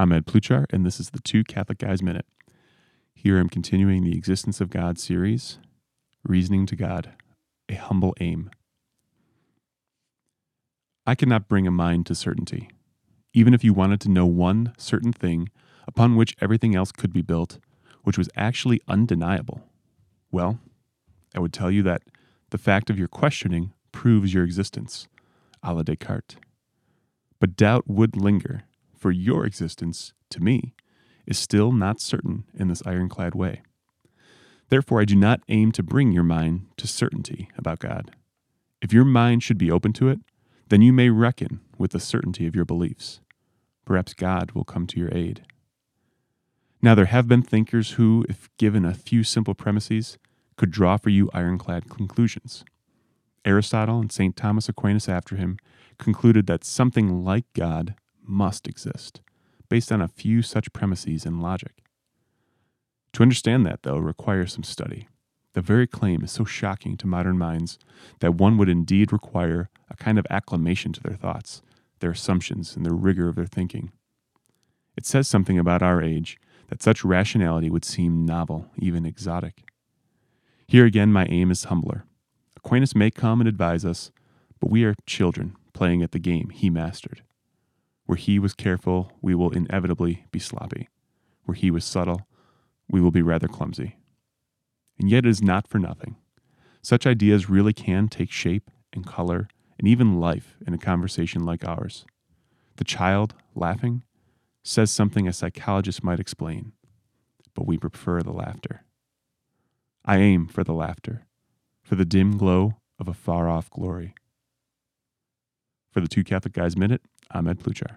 I'm Ed Pluchar, and this is the Two Catholic Guys Minute. Here I'm continuing the Existence of God series, Reasoning to God, a Humble Aim. I cannot bring a mind to certainty. Even if you wanted to know one certain thing upon which everything else could be built, which was actually undeniable, well, I would tell you that the fact of your questioning proves your existence, a la Descartes. But doubt would linger, for your existence, to me, is still not certain in this ironclad way. Therefore, I do not aim to bring your mind to certainty about God. If your mind should be open to it, then you may reckon with the certainty of your beliefs. Perhaps God will come to your aid. Now, there have been thinkers who, if given a few simple premises, could draw for you ironclad conclusions. Aristotle and St. Thomas Aquinas after him concluded that something like God must exist, based on a few such premises and logic. To understand that, though, requires some study. The very claim is so shocking to modern minds that one would indeed require a kind of acclamation to their thoughts, their assumptions, and the rigor of their thinking. It says something about our age that such rationality would seem novel, even exotic. Here again, my aim is humbler. Aquinas may come and advise us, but we are children playing at the game he mastered. Where he was careful, we will inevitably be sloppy. Where he was subtle, we will be rather clumsy. And yet it is not for nothing. Such ideas really can take shape and color and even life in a conversation like ours. The child, laughing, says something a psychologist might explain, but we prefer the laughter. I aim for the laughter, for the dim glow of a far off glory. For the Two Catholic Guys Minute, I'm Ed Pluchar.